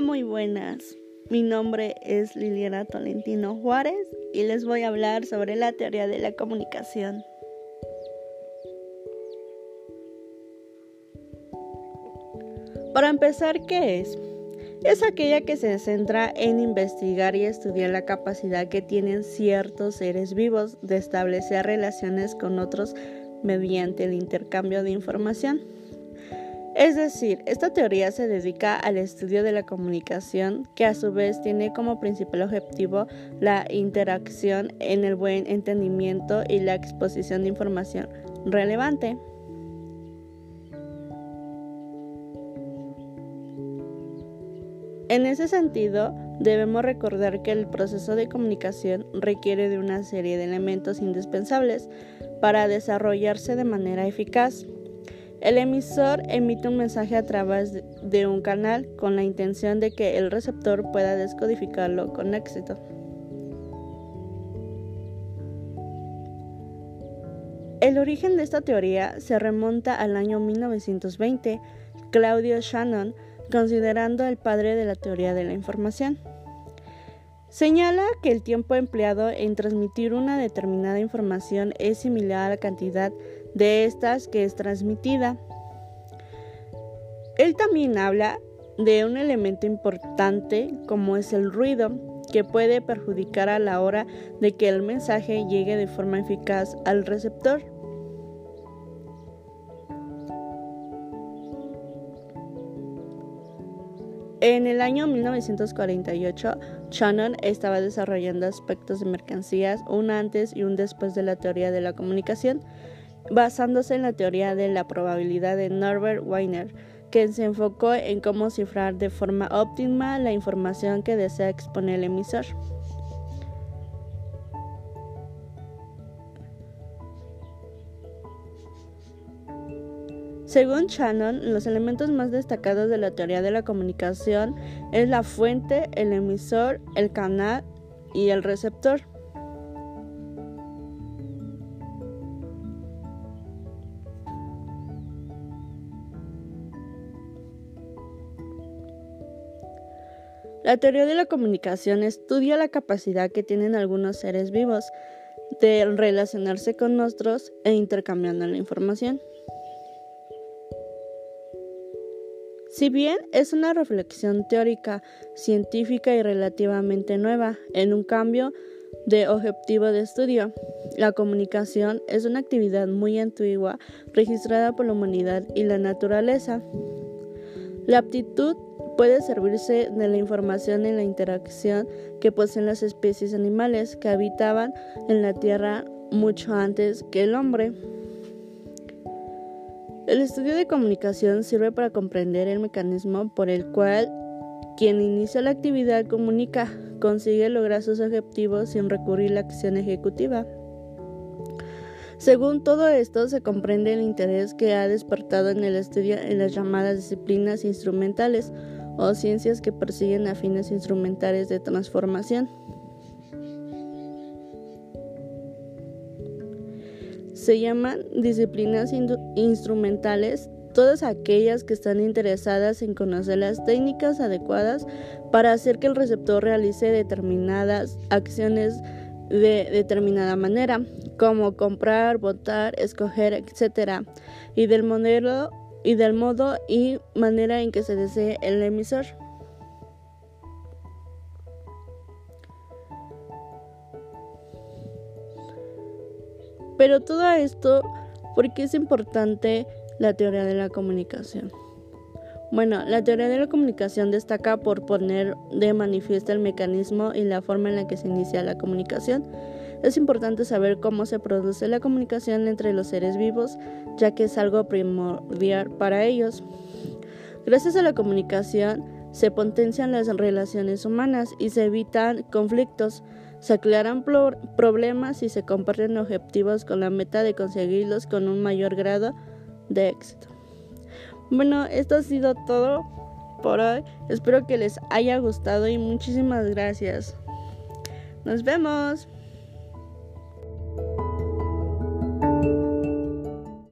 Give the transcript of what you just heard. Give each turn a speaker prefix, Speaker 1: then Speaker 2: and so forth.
Speaker 1: Muy buenas. Mi nombre es Liliana Tolentino Juárez y les voy a hablar sobre la teoría de la comunicación. Para empezar, ¿qué es? Es aquella que se centra en investigar y estudiar la capacidad que tienen ciertos seres vivos de establecer relaciones con otros mediante el intercambio de información. Es decir, esta teoría se dedica al estudio de la comunicación, que a su vez tiene como principal objetivo la interacción en el buen entendimiento y la exposición de información relevante. En ese sentido, debemos recordar que el proceso de comunicación requiere de una serie de elementos indispensables para desarrollarse de manera eficaz. El emisor emite un mensaje a través de un canal con la intención de que el receptor pueda descodificarlo con éxito. El origen de esta teoría se remonta al año 1920. Claudio Shannon, considerando el padre de la teoría de la información, señala que el tiempo empleado en transmitir una determinada información es similar a la cantidad de estas que es transmitida. Él también habla de un elemento importante como es el ruido, que puede perjudicar a la hora de que el mensaje llegue de forma eficaz al receptor. En el año 1948, Shannon estaba desarrollando aspectos de mercancías, un antes y un después de la teoría de la comunicación, basándose en la teoría de la probabilidad de Norbert Weiner, que se enfocó en cómo cifrar de forma óptima la información que desea exponer el emisor. Según Shannon, los elementos más destacados de la teoría de la comunicación es la fuente, el emisor, el canal y el receptor. La teoría de la comunicación estudia la capacidad que tienen algunos seres vivos de relacionarse con otros e intercambiando la información. Si bien es una reflexión teórica, científica y relativamente nueva, en un cambio de objetivo de estudio, la comunicación es una actividad muy antigua registrada por la humanidad y la naturaleza. La aptitud puede servirse de la información en la interacción que poseen las especies animales que habitaban en la Tierra mucho antes que el hombre. El estudio de comunicación sirve para comprender el mecanismo por el cual quien inicia la actividad comunica consigue lograr sus objetivos sin recurrir a la acción ejecutiva. Según todo esto, se comprende el interés que ha despertado en el estudio en las llamadas disciplinas instrumentales o ciencias que persiguen a fines instrumentales de transformación. Se llaman disciplinas instrumentales todas aquellas que están interesadas en conocer las técnicas adecuadas para hacer que el receptor realice determinadas acciones de determinada manera, como comprar, votar, escoger, etc. y del modelo y del modo y manera en que se desee el emisor. Pero todo esto, ¿por qué es importante la teoría de la comunicación? Bueno, la teoría de la comunicación destaca por poner de manifiesto el mecanismo y la forma en la que se inicia la comunicación. Es importante saber cómo se produce la comunicación entre los seres vivos, ya que es algo primordial para ellos. Gracias a la comunicación se potencian las relaciones humanas y se evitan conflictos. Se aclaran problemas y se comparten objetivos con la meta de conseguirlos con un mayor grado de éxito. Bueno, esto ha sido todo por hoy. Espero que les haya gustado y muchísimas gracias. Nos vemos.